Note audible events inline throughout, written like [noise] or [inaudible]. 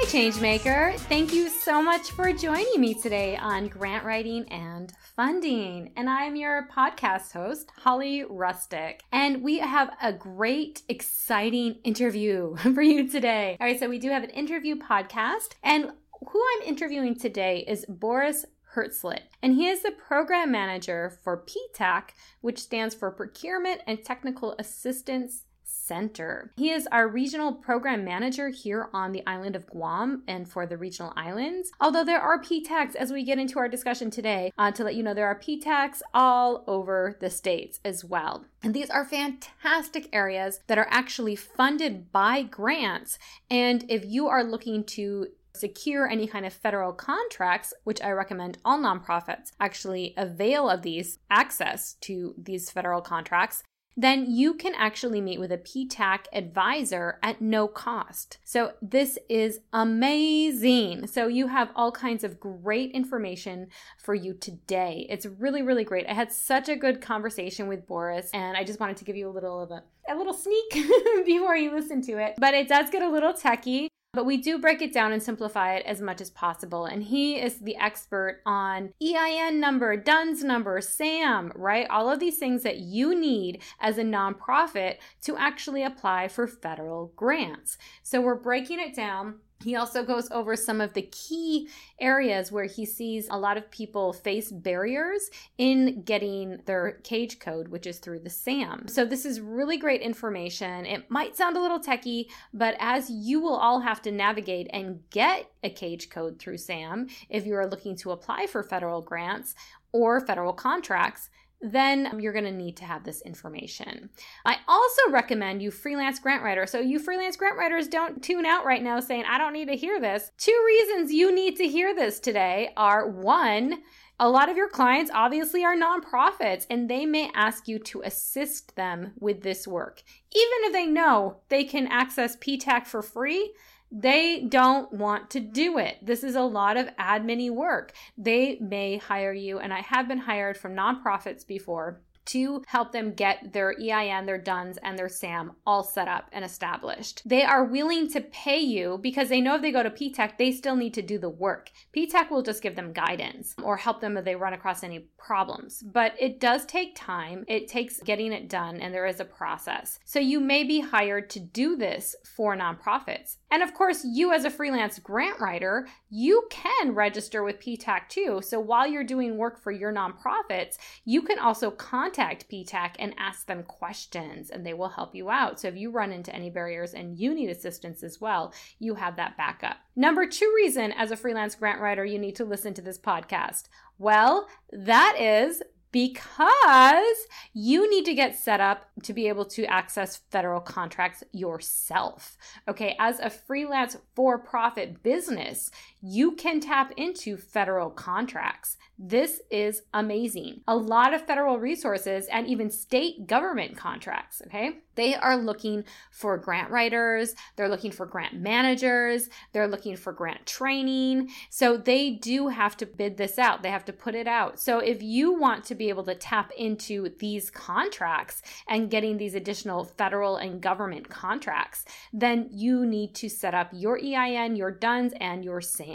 Hi, Changemaker. Thank you so much for joining me today on grant writing and funding. And I am your podcast host, Holly Rustick. And we have a great, exciting interview [laughs] for you today. All right, so we do have an interview podcast. And who I'm interviewing today is Boris Hertslet, and he is the program manager for PTAC, which stands for Procurement and Technical Assistance Center. He is our regional program manager here on the island of Guam and for the regional islands. Although there are PTACs, as we get into our discussion today, uh, to let you know, there are PTACs all over the states as well. And these are fantastic areas that are actually funded by grants. And if you are looking to secure any kind of federal contracts, which I recommend all nonprofits actually avail of these access to these federal contracts, then you can actually meet with a PTAC advisor at no cost. So this is amazing. So you have all kinds of great information for you today. It's really, really great. I had such a good conversation with Boris, and I just wanted to give you a little of a, a little sneak [laughs] before you listen to it. But it does get a little techy. But we do break it down and simplify it as much as possible. And he is the expert on EIN number, DUNS number, SAM, right? All of these things that you need as a nonprofit to actually apply for federal grants. So we're breaking it down he also goes over some of the key areas where he sees a lot of people face barriers in getting their cage code, which is through the SAM. So, this is really great information. It might sound a little techy, but as you will all have to navigate and get a cage code through SAM if you are looking to apply for federal grants or federal contracts, then um, you're going to need to have this information. I also recommend you freelance grant writer. So you freelance grant writers don't tune out right now saying I don't need to hear this. Two reasons you need to hear this today are one, a lot of your clients obviously are nonprofits and they may ask you to assist them with this work. Even if they know they can access PTAC for free, they don't want to do it. This is a lot of admin work. They may hire you, and I have been hired from nonprofits before to help them get their EIN, their DUNS, and their SAM all set up and established. They are willing to pay you because they know if they go to PTAC, they still need to do the work. PTAC will just give them guidance or help them if they run across any problems. But it does take time, it takes getting it done, and there is a process. So you may be hired to do this for nonprofits. And of course, you as a freelance grant writer, you can register with PTAC too. So while you're doing work for your nonprofits, you can also contact PTAC and ask them questions and they will help you out. So if you run into any barriers and you need assistance as well, you have that backup. Number two reason as a freelance grant writer, you need to listen to this podcast. Well, that is because you need to get set up to be able to access federal contracts yourself. Okay, as a freelance for profit business, you can tap into federal contracts. This is amazing. A lot of federal resources and even state government contracts, okay? They are looking for grant writers, they're looking for grant managers, they're looking for grant training. So they do have to bid this out, they have to put it out. So if you want to be able to tap into these contracts and getting these additional federal and government contracts, then you need to set up your EIN, your DUNS, and your SAM.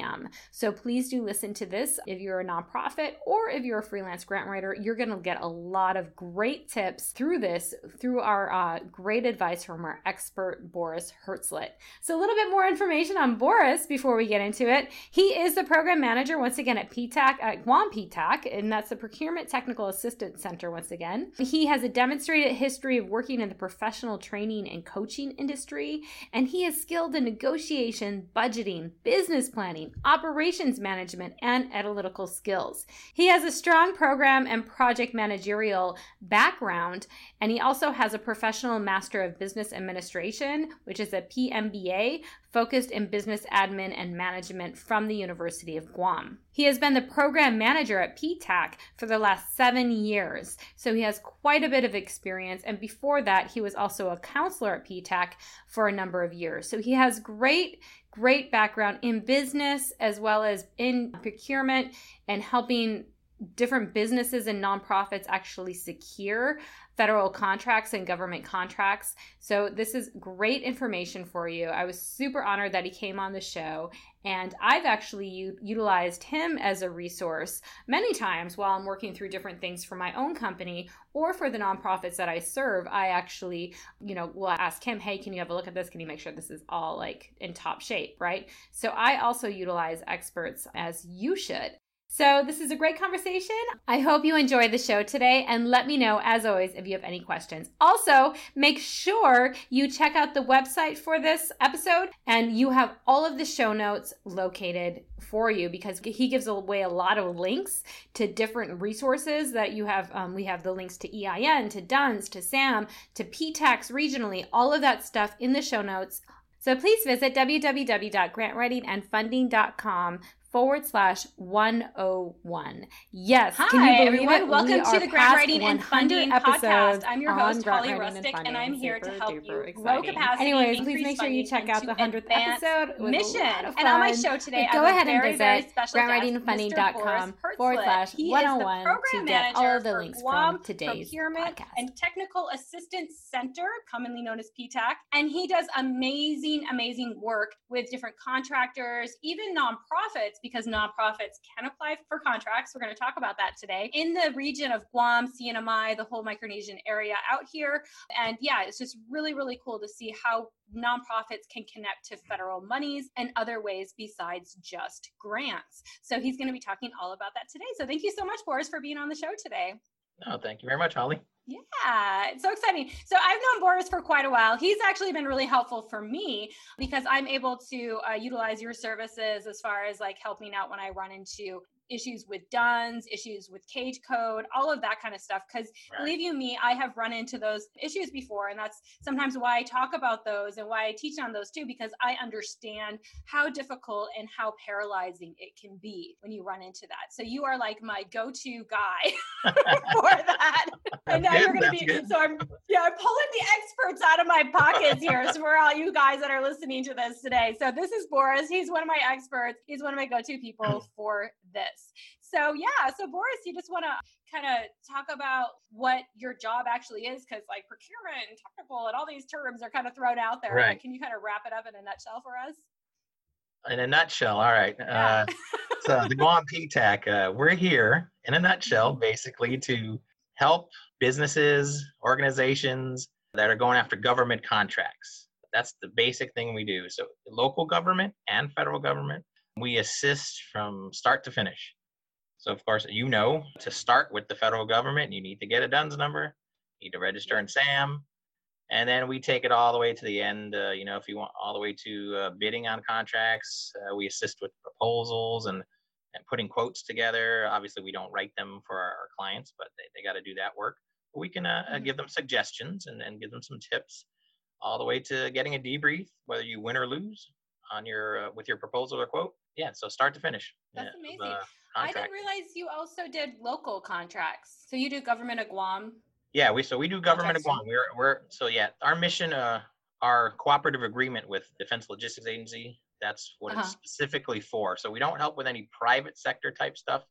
So please do listen to this if you're a nonprofit or if you're a freelance grant writer. You're going to get a lot of great tips through this, through our uh, great advice from our expert, Boris Hertslet. So, a little bit more information on Boris before we get into it. He is the program manager, once again, at PTAC, at Guam PTAC, and that's the Procurement Technical Assistance Center, once again. He has a demonstrated history of working in the professional training and coaching industry, and he is skilled in negotiation, budgeting, business planning, operations management, and analytical skills. He has a strong program and project managerial background, and he also has a professional Professional Master of Business Administration, which is a PMBA focused in business admin and management from the University of Guam. He has been the program manager at PTAC for the last seven years, so he has quite a bit of experience. And before that, he was also a counselor at PTAC for a number of years. So he has great great background in business as well as in procurement and helping different businesses and nonprofits actually secure federal contracts and government contracts. So, this is great information for you. I was super honored that he came on the show, and I've actually u- utilized him as a resource many times while I'm working through different things for my own company or for the nonprofits that I serve. I actually, you know, will ask him, hey, can you have a look at this? Can you make sure this is all like in top shape, right? So, I also utilize experts as you should. So, this is a great conversation. I hope you enjoyed the show today and let me know, as always, if you have any questions. Also, make sure you check out the website for this episode and you have all of the show notes located for you because he gives away a lot of links to different resources that you have. Um, we have the links to EIN, to DUNS, to SAM, to PTACs regionally, all of that stuff in the show notes. So please visit www.grantwritingandfunding.com forward slash 101. Yes. Hi, can you believe everyone. It? Welcome we to the Grant Writing and Funding podcast. I'm your host, Holly Rustick, and, and, I'm here super, to help you exciting. grow capacity. Anyways, please make sure you check out the 100th episode. mission. And on my show today, go ahead and visit grantwritingandfunding.com forward slash 101 to get all of the links from today's Procurement podcast. and Technical Assistance Center, commonly known as PTAC. And he does amazing, amazing work with different contractors, even nonprofits because nonprofits can apply for contracts. We're going to talk about that today in the region of Guam, CNMI, the whole Micronesian area out here. And yeah, it's just really, really cool to see how nonprofits can connect to federal monies and other ways besides just grants. So he's going to be talking all about that today. So thank you so much, Boris, for being on the show today. Oh, thank you very much, Holly. Yeah, it's so exciting. So I've known Boris for quite a while. He's actually been really helpful for me because I'm able to uh, utilize your services as far as like helping out when I run into issues with DUNS, issues with cage code, all of that kind of stuff. Because right. believe you me, I have run into those issues before. And that's sometimes why I talk about those and why I teach on those too, because I understand how difficult and how paralyzing it can be when you run into that. So you are like my go to guy [laughs] for [laughs] that. and now you're going to be, good. so I'm, yeah, I'm pulling the experts out of my pockets here. so for all you guys that are listening to this today. So this is Boris. He's one of my experts. He's one of my go to people [clears throat] for this this. So yeah, so Boris, you just want to kind of talk about what your job actually is because like procurement and technical and all these terms are kind of thrown out there. Right. Like, can you kind of wrap it up in a nutshell for us? In a nutshell, all right. Yeah. Uh, [laughs] so the Guam PTAC, uh, we're here in a nutshell, mm-hmm. basically to help businesses, organizations that are going after government contracts. That's the basic thing we do. So local government and federal government we assist from start to finish. So, of course, you know, to start with the federal government, you need to get a DUNS number, you need to register in SAM, and then we take it all the way to the end. Uh, you know, if you want all the way to uh, bidding on contracts, uh, we assist with proposals and and putting quotes together. Obviously, we don't write them for our, our clients, but they, they got to do that work. But we can mm-hmm. give them suggestions and, and give them some tips, all the way to getting a debrief, whether you win or lose on your uh, with your proposal or quote yeah, so start to finish. That's yeah, amazing. Uh, I didn't realize you also did local contracts. So you do government of Guam. Yeah, we so we do government of Guam. We're we're so yeah, our mission, uh, our cooperative agreement with Defense Logistics Agency. That's what uh-huh. it's specifically for. So we don't help with any private sector type stuff.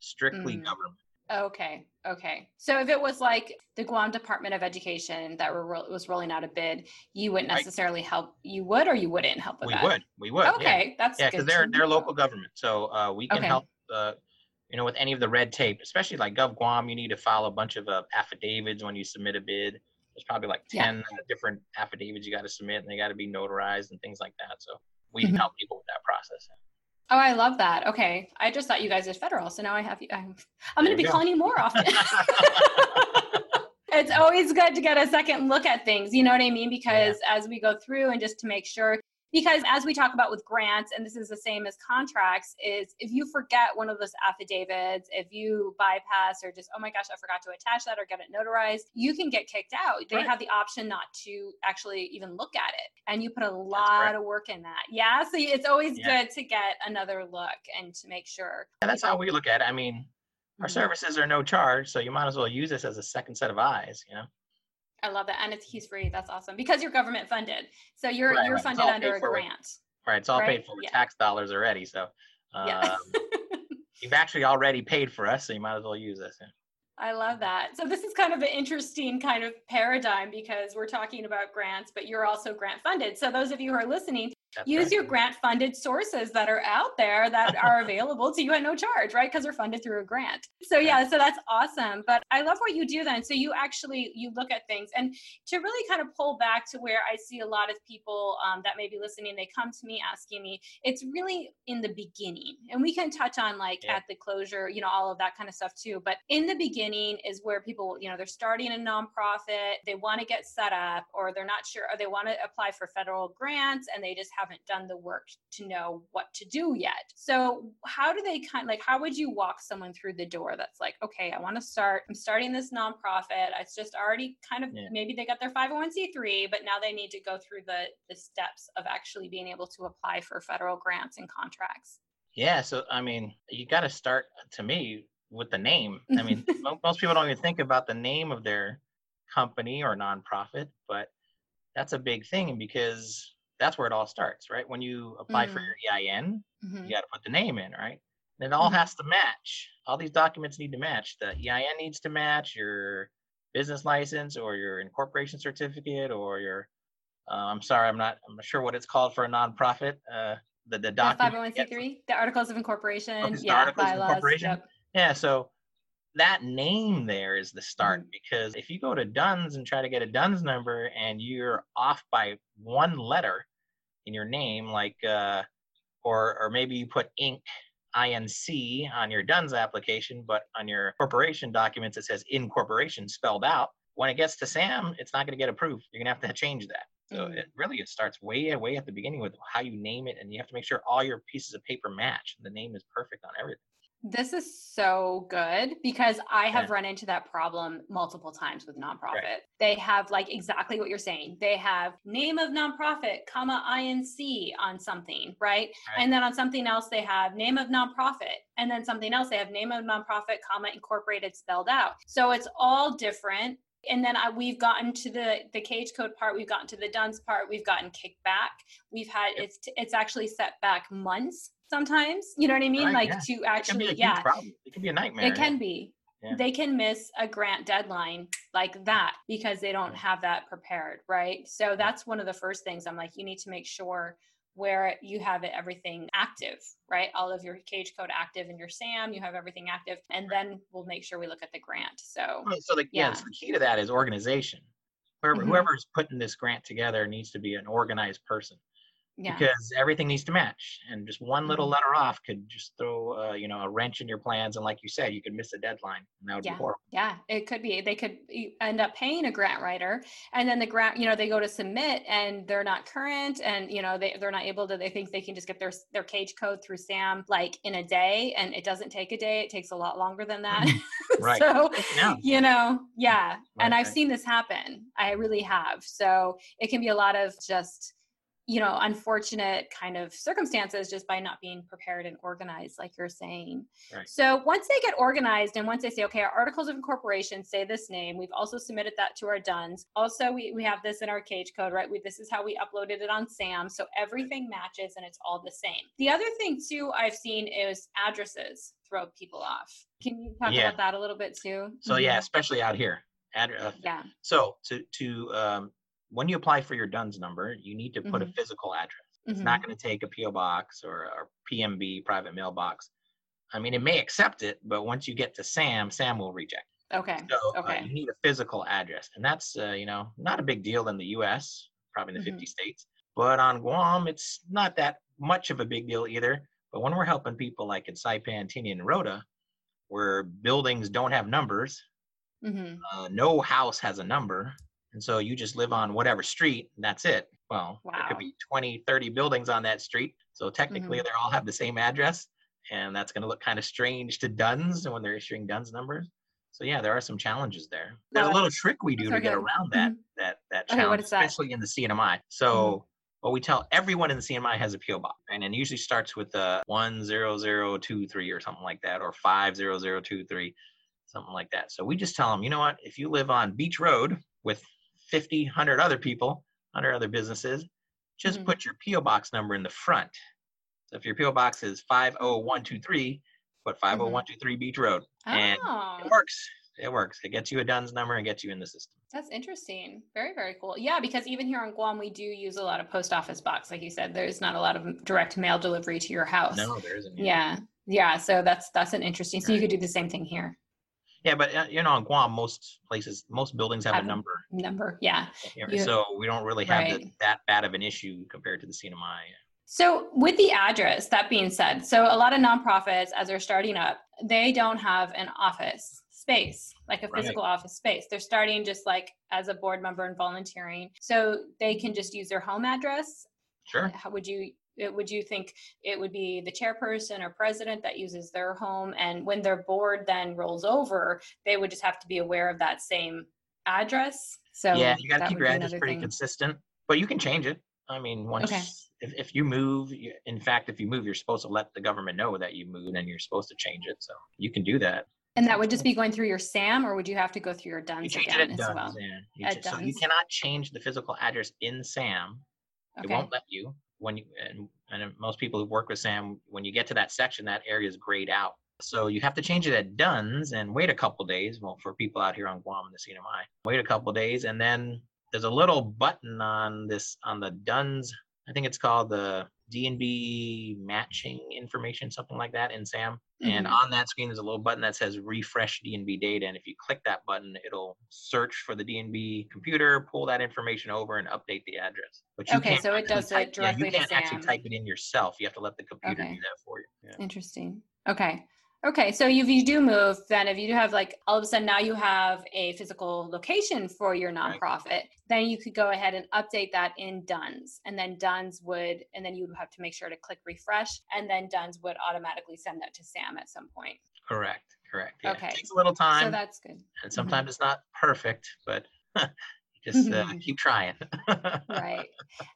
Strictly mm. government. Okay. Okay. So if it was like the Guam Department of Education that were was rolling out a bid, you wouldn't necessarily right. help. You would, or you wouldn't help with we that. We would. We would. Okay, yeah. that's yeah, because they're they're local government, so uh, we can okay. help. Uh, you know, with any of the red tape, especially like Gov Guam, you need to file a bunch of uh, affidavits when you submit a bid. There's probably like ten yeah. different affidavits you got to submit, and they got to be notarized and things like that. So we mm-hmm. help people with that process. Oh, I love that. Okay. I just thought you guys did federal. So now I have you. I'm, I'm going to be go. calling you more often. [laughs] [laughs] it's always good to get a second look at things. You know what I mean? Because yeah. as we go through and just to make sure, because as we talk about with grants and this is the same as contracts is if you forget one of those affidavits if you bypass or just oh my gosh i forgot to attach that or get it notarized you can get kicked out they Right. have the option not to actually even look at it and you put a lot of work in that yeah so it's always Yeah. good to get another look and to make sure And that's how we look at it. I mean, our Mhm. services are no charge, so you might as well use this as a second set of eyes. You know, i love that and it's he's free that's awesome because you're government funded so you're Right, you're right. Funded under a grant right? It's all Right, paid for with yeah. tax dollars already. So um, yeah [laughs] you've actually already paid for us, so you might as well use us. I love that. So this is kind of an interesting kind of paradigm because we're talking about grants, but you're also grant funded. So those of you who are listening, That's use right. your grant funded sources that are out there that [laughs] are available to you at no charge, right? Because they're funded through a grant. So yeah, so that's awesome. But I love what you do then. So you actually you look at things and to really kind of pull back to where I see a lot of people um, that may be listening, they come to me asking me, it's really in the beginning. And we can touch on like Yeah. at the closure, you know, all of that kind of stuff too. But in the beginning is where people, you know, they're starting a nonprofit, they want to get set up, or they're not sure, or they want to apply for federal grants and they just haven't done the work to know what to do yet. So, how do they kind like, how would you walk someone through the door that's like, okay, I want to start, I'm starting this nonprofit. It's just already kind of Yeah. maybe they got their 501c3, but now they need to go through the the steps of actually being able to apply for federal grants and contracts. Yeah, so I mean, you got to start to me with the name. I mean, [laughs] most people don't even think about the name of their company or nonprofit, but that's a big thing because that's where it all starts, right? When you apply for Mhm. your EIN, Mhm. you got to put the name in, right? And it all Mhm. has to match. All these documents need to match. The EIN needs to match your business license or your incorporation certificate or your uh, I'm sorry, I'm not I'm not sure what it's called for a nonprofit. Uh, the the document. you 501c3, the articles of incorporation, the yeah, articles of incorporation? Yep. Yeah, so that name there is the start Mm-hmm. because if you go to Duns and try to get a Duns number and you're off by one letter in your name, like uh, or or maybe you put Inc. INC on your Duns application, but on your corporation documents it says incorporation spelled out. When it gets to Sam, it's not going to get approved. You're going to have to change that. So Mhm. it really it starts way way at the beginning with how you name it, and you have to make sure all your pieces of paper match. The name is perfect on everything. This is so good because I have Yeah. run into that problem multiple times with nonprofit. They have like exactly what you're saying. They have name of nonprofit, comma INC on something, right? Right. And then on something else they have name of nonprofit, and then something else they have name of nonprofit, comma incorporated spelled out. So it's all different. And then I, we've gotten to the the cage code part. We've gotten to the DUNS part. We've gotten kicked back. We've had Yep. it's it's actually set back months sometimes. You know what I mean? Right, like yeah. to It can be actually, yeah, problem. It can be a nightmare. it can be. Yeah. They can miss a grant deadline like that because they don't have that prepared, right? So that's one of the first things I'm like, you need to make sure where you have it everything active, right? All of your cage code active and your SAM, you have everything active, and then we'll make sure we look at the grant. So So the, yeah. Yeah. so the key to that is organization. Whoever, Mhm. Whoever's putting this grant together needs to be an organized person yeah. because everything needs to match. And just one little Mhm. letter off could just throw, uh, you know, a wrench in your plans. And like you said, you could miss a deadline. And that would Yeah. be horrible. Yeah, it could be. They could end up paying a grant writer, and then the grant, you know, they go to submit and they're not current, and you know, they they're not able to. They think they can just get their their cage code through SAM like in a day, and it doesn't take a day. It takes a lot longer than that. [laughs] Right. so Yeah. you know, yeah. and I've right. seen this happen. I really have. So it can be a lot of just you know unfortunate kind of circumstances just by not being prepared and organized like you're saying Right. so once they get organized and once they say okay our articles of incorporation say this name we've also submitted that to our duns also we, we have this in our cage code right we, this is how we uploaded it on sam so everything matches and it's all the same the other thing too i've seen is addresses throw people off can you talk Yeah. about that a little bit too So yeah, Mhm. especially out here. Ad, uh, yeah So to to um, when you apply for your DUNS number, you need to put a Mhm. physical address. It's Mhm. not going to take a PO box or a PMB private mailbox. I mean, it may accept it, but once you get to SAM, SAM will reject. okay So uh, okay you need a physical address, and that's uh, you know not a big deal in the U.S. Probably in the Mhm. 50 states, but on Guam, it's not that much of a big deal either. But when we're helping people like in Saipan, Tinian, and Rota, where buildings don't have numbers, hmm uh, no house has a number, and so you just live on whatever street, and that's it. Well, there could be 20, 30 buildings on that street. So technically, Mm-hmm. they all have the same address. And that's going to look kind of strange to DUNS when they're issuing DUNS numbers. So yeah, there are some challenges there. There's a little trick we do to get around that that that Okay, what challenge, is that? especially in the CNMI. So what we tell everyone in the CNMI has a PO box, and it usually starts with a one zero zero two three or something like that, or five zero zero two three, something like that. So we just tell them, you know what? If you live on Beach Road with 50, 100 other people, 100 other businesses, just Mhm. put your PO box number in the front. So if your PO box is 50123, put 50123 Beach Road. And Oh. it works. It works. It gets you a DUNS number and gets you in the system. That's interesting. Very, very cool. Yeah, because even here on Guam, we do use a lot of post office box. Like you said, there's not a lot of direct mail delivery to your house. No, there isn't. yet. Yeah. Yeah. So that's that's an interesting. So you could do the same thing here. Yeah, but uh, you know, on Guam, most places, most buildings have Have a number, Number. Yeah. You- so we don't really have the, that bad of an issue compared to the CNMI. So, with the address, that being said, so a lot of nonprofits, as they're starting up, they don't have an office space, like a Right. physical office space. They're starting just like as a board member and volunteering. So, they can just use their home address. Sure. How would you? It, would you think it would be the chairperson or president that uses their home, and when their board then rolls over, they would just have to be aware of that same address. So yeah, you got to keep your address pretty thing. consistent, but you can change it. I mean, once Okay. if, if you move, you, in fact, if you move, you're supposed to let the government know that you moved, and you're supposed to change it. So you can do that. And that would just be going through your SAM, or would you have to go through your DUNS change again as DUNS, well? yeah. You ch- so you cannot change the physical address in SAM. It won't let you when you and, and most people who work with SAM, when you get to that section, that area is grayed out. So you have to change it at DUNS and wait a couple days. Well, for people out here on Guam and the CNMI, wait a couple days, and then there's a little button on this on the DUNS. I think it's called the DNB matching information, something like that in SAM. And Mhm. on that screen, there's a little button that says refresh DNB data. And if you click that button, it'll search for the DNB computer, pull that information over, and update the address. But Okay, can't so it does it type- yeah, directly you can't actually SAM. type it in yourself. You have to let the computer Okay. do that for you. Yeah. Interesting. Okay. Okay. So if you do move, then if you do have like all of a sudden now you have a physical location for your Right. nonprofit, then you could go ahead and update that in DUNS. And then DUNS would, and then you would have to make sure to click refresh. And then DUNS would automatically send that to SAM at some point. Correct. Correct. Yeah. Okay. It takes a little time. So that's good. and mm-hmm. sometimes it's not perfect, but [laughs] just uh, Mhm. keep trying. [laughs] right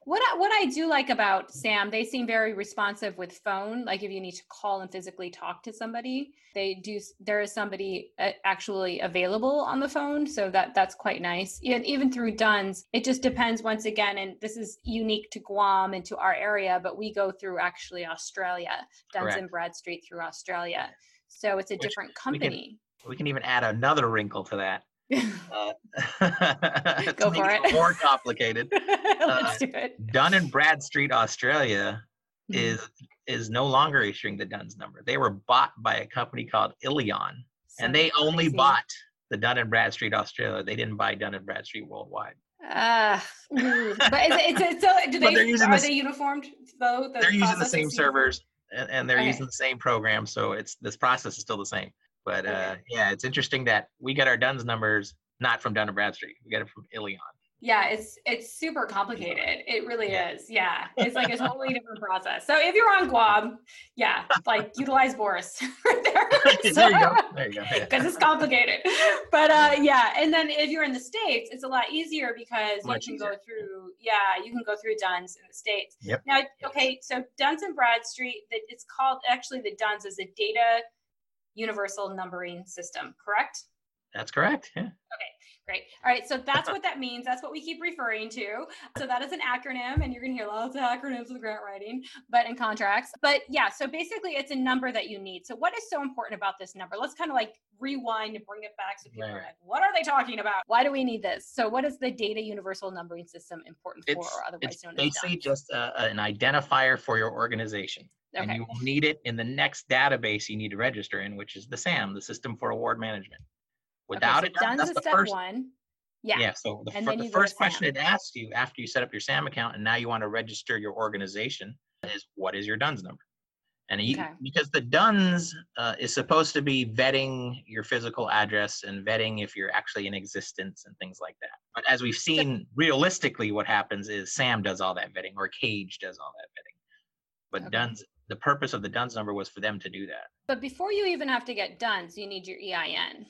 what I, what i do like about sam they seem very responsive with phone like if you need to call and physically talk to somebody they do there is somebody uh, actually available on the phone so that that's quite nice even, even through duns it just depends once again and this is unique to guam and to our area but we go through actually australia duns Correct. and bradstreet through australia so it's a Which different company we can even add another wrinkle to that. Uh, [laughs] Go for it more complicated. [laughs] let's do it Dun and Bradstreet Australia Mhm. is is no longer issuing the Duns number. They were bought by a company called illion, and they So only bought the Dun and Bradstreet Australia. They didn't buy Dun and Bradstreet worldwide. Ah, but is it, is it still, do [laughs] they, are the they uniformed though? They're using the same servers and, and they're Okay. using the same program, so it's this process is still the same. But uh, yeah, it's interesting that we get our Duns numbers not from Dun and Bradstreet. We get it from illion. Yeah, it's it's super complicated. It really Yeah. is. Yeah, it's like a totally different process. So if you're on Guam, yeah, like utilize Boris [laughs] right there. [laughs] there you go. There you go. Yeah. [laughs] Because it's complicated, but uh, yeah, and then if you're in the states, it's a lot easier because Much you can easier. go through. Yeah, you can go through Duns in the states. Yep. Now, okay, so Duns and Bradstreet, that it's called actually the Duns is a data universal numbering system, correct? That's correct. Yeah. Great. All right. So that's [laughs] what that means. That's what we keep referring to. So that is an acronym, and you're going to hear lots of acronyms with grant writing, but in contracts. But yeah, so basically it's a number that you need. So what is so important about this number? Let's kind of like rewind and bring it back so people are like, what are they talking about? Why do we need this? So what is the data universal numbering system important for, It's, or otherwise it's known as basically just a, an identifier for your organization. And you will need it in the next database you need to register in, which is the SAM, the System for Award Management. Without okay, it, so done, DUNS that's the step first. one. Yeah. Yeah. So the, then the you go to first question it asks you after you set up your SAM account and now you want to register your organization is what is your DUNS number? And Okay. because the DUNS uh, is supposed to be vetting your physical address and vetting if you're actually in existence and things like that. But as we've seen, realistically, what happens is Sam does all that vetting or Cage does all that vetting. But Okay. DUNS, the purpose of the DUNS number was for them to do that. But before you even have to get DUNS, you need your EIN.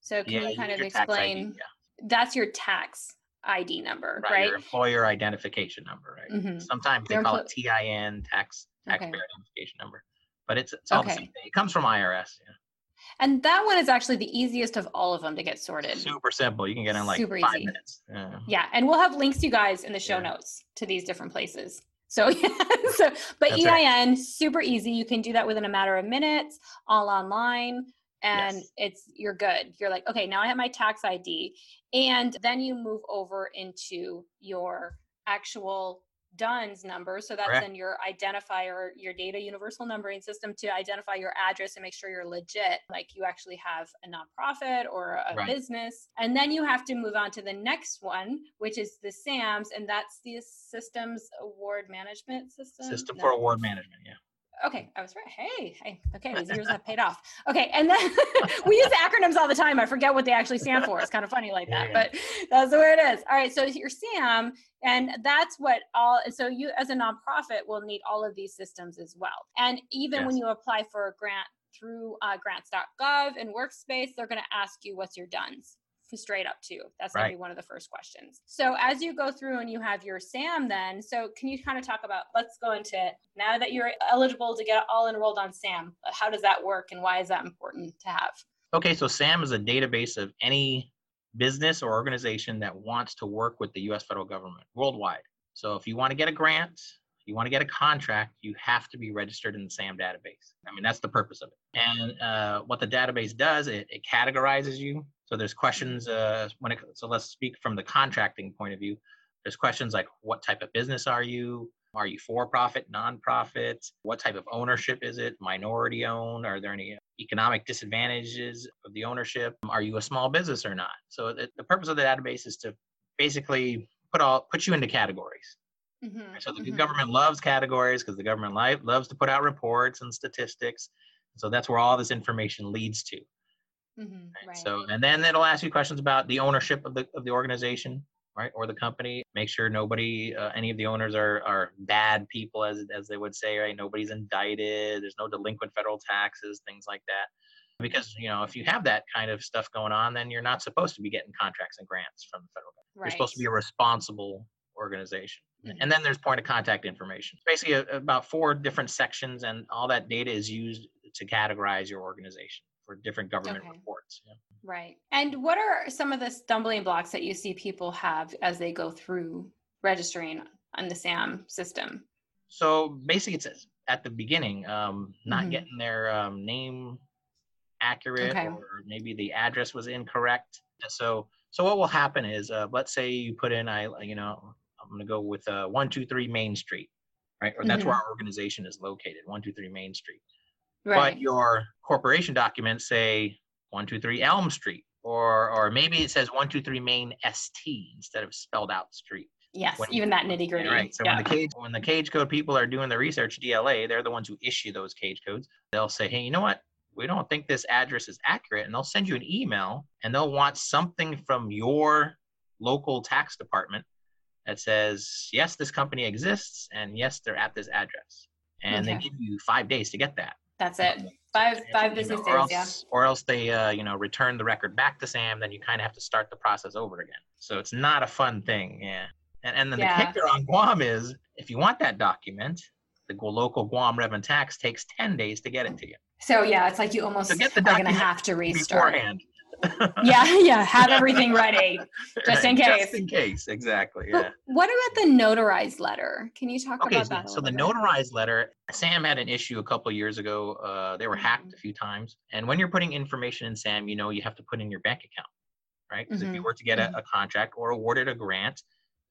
So can you kind of tax ID, explain? yeah. That's your tax ID number, right, right? Your employer identification number, right? Mhm. Sometimes they Your call it TIN, tax Okay. taxpayer identification number, but it's, it's all the same thing. It comes from IRS. Yeah. And that one is actually the easiest of all of them to get sorted. Super simple. You can get in like Super five easy. minutes. Yeah. Yeah, and we'll have links to you guys in the show Yeah. notes to these different places. So yeah, [laughs] so but That's. EIN super easy. You can do that within a matter of minutes, all online, and Yes. it's you're good. You're like, okay, now I have my tax ID, and then you move over into your actual DUNS number. So that's Correct. in your identifier, your data universal numbering system to identify your address and make sure you're legit, like you actually have a nonprofit or a Right. business. And then you have to move on to the next one, which is the SAMS, and that's the Systems Award Management System. System No. for award management. Yeah. Okay, I was right. Hey, hey, okay, these years have paid [laughs] off. Okay, and then [laughs] we use acronyms all the time. I forget what they actually stand for. It's kind of funny like that, but that's the way it is. All right, so your SAM, and that's what all. So you, as a nonprofit, will need all of these systems as well. And even when you apply for a grant through uh, grants.gov and Workspace, they're going to ask you what's your DUNS straight up too. That's going to be one of the first questions. So as you go through and you have your SAM then, so can you kind of talk about, let's go into it. now that you're eligible to get all enrolled on SAM, how does that work and why is that important to have? Okay, so SAM is a database of any business or organization that wants to work with the US federal government worldwide. So if you want to get a grant, you want to get a contract, you have to be registered in the SAM database. I mean, that's the purpose of it. And uh, what the database does, it, it categorizes you. So there's questions uh, when it, so let's speak from the contracting point of view. There's questions like what type of business are you? Are you for profit, nonprofit? What type of ownership is it? Minority owned? Are there any economic disadvantages of the ownership? Are you a small business or not? So the, the purpose of the database is to basically put all put you into categories. Mhm, So the mhm. government loves categories because the government li- loves to put out reports and statistics. So that's where all this information leads to. Mhm, Right? right. So, and then it'll ask you questions about the ownership of the of the organization, right, or the company. Make sure nobody, uh, any of the owners are are bad people, as as they would say, right? Nobody's indicted. There's no delinquent federal taxes, things like that. Because you know, if you have that kind of stuff going on, then you're not supposed to be getting contracts and grants from the federal government. You're supposed to be a responsible organization. And then there's point of contact information. Basically, a, about four different sections, and all that data is used to categorize your organization for different government Okay. reports. Yeah. Right. And what are some of the stumbling blocks that you see people have as they go through registering on the SAM system? So basically, it's at the beginning, um, not Mhm. getting their um, name accurate, Okay. or maybe the address was incorrect. So, so what will happen is, uh, let's say you put in, I, you know, I'm going to go with uh, one two three Main Street, right? Or that's where our organization is located, one two three Main Street. Right. But your corporation documents say one two three Elm Street, or or maybe it says one two three Main ST instead of spelled out street. yes, when- even that nitty gritty. Right. So when the cage when the cage code people are doing the research, DLA, they're the ones who issue those cage codes. They'll say, hey, you know what? We don't think this address is accurate, and they'll send you an email, and they'll want something from your local tax department that says, yes, this company exists, and yes, they're at this address, and they give you five days to get that. That's it. Five five business or days. else, Yeah. Or else they, uh, you know, return the record back to Sam. Then you kind of have to start the process over again. So it's not a fun thing. Yeah. And, and then Yeah. the kicker on Guam is if you want that document, the local Guam Rev and Tax takes 10 days to get it to you So yeah, it's like you almost So get the are gonna have to restart. beforehand. Yeah, [laughs] yeah. Have everything ready. Just in case. Just in case. Exactly. But Yeah. What about the notarized letter? Can you talk Okay, about so, that? a so the bit? notarized letter, Sam had an issue a couple years ago. Uh, they were hacked a few times. And when you're putting information in Sam, you know you have to put in your bank account, right? Because if you Mhm, were to get a, a contract or awarded a grant,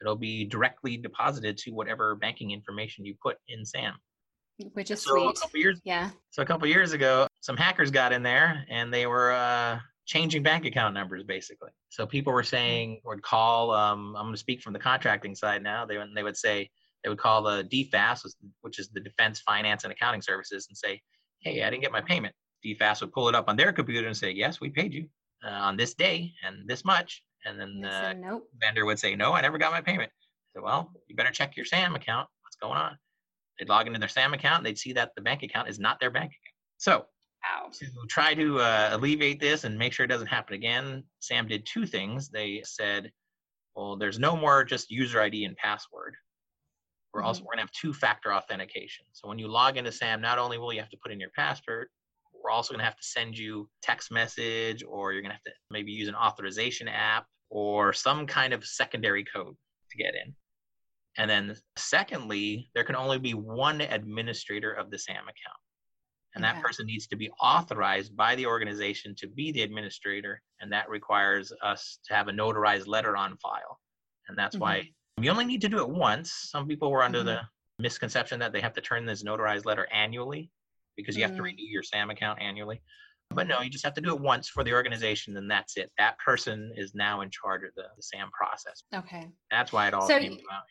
it'll be directly deposited to whatever banking information you put in Sam. which is So a sweet. couple years, Yeah. so a couple years ago, some hackers got in there and they were uh, changing bank account numbers basically. So people were saying, would call. Um, I'm going to speak from the contracting side now. They would- they would say, they would call the DFAS, which is the Defense Finance and Accounting Services, and say, "Hey, I didn't get my payment." DFAS would pull it up on their computer and say, "Yes, we paid you uh, on this day and this much," and then the nope. vendor would say, "No, I never got my payment." I said, "Well, you better check your SAM account. What's going on?" They'd log into their SAM account. They'd see that the bank account is not their bank account. So Wow. to try to uh, alleviate this and make sure it doesn't happen again, Sam did two things. They said, well, there's no more just user ID and password. We're also we're gonna have two-factor authentication. So when you log into Sam, not only will you have to put in your password, we're also gonna have to send you text message, or you're gonna have to maybe use an authorization app or some kind of secondary code to get in. And then secondly, there can only be one administrator of the SAM account and that person needs to be authorized by the organization to be the administrator and that requires us to have a notarized letter on file. And that's why you only need to do it once. Some people were under the misconception that they have to turn this notarized letter annually because you have to Mm. renew your sam account annually. But no you just have to do it once for the organization and that's it. That person is now in charge of the, the sam process. Okay. that's why it all So came about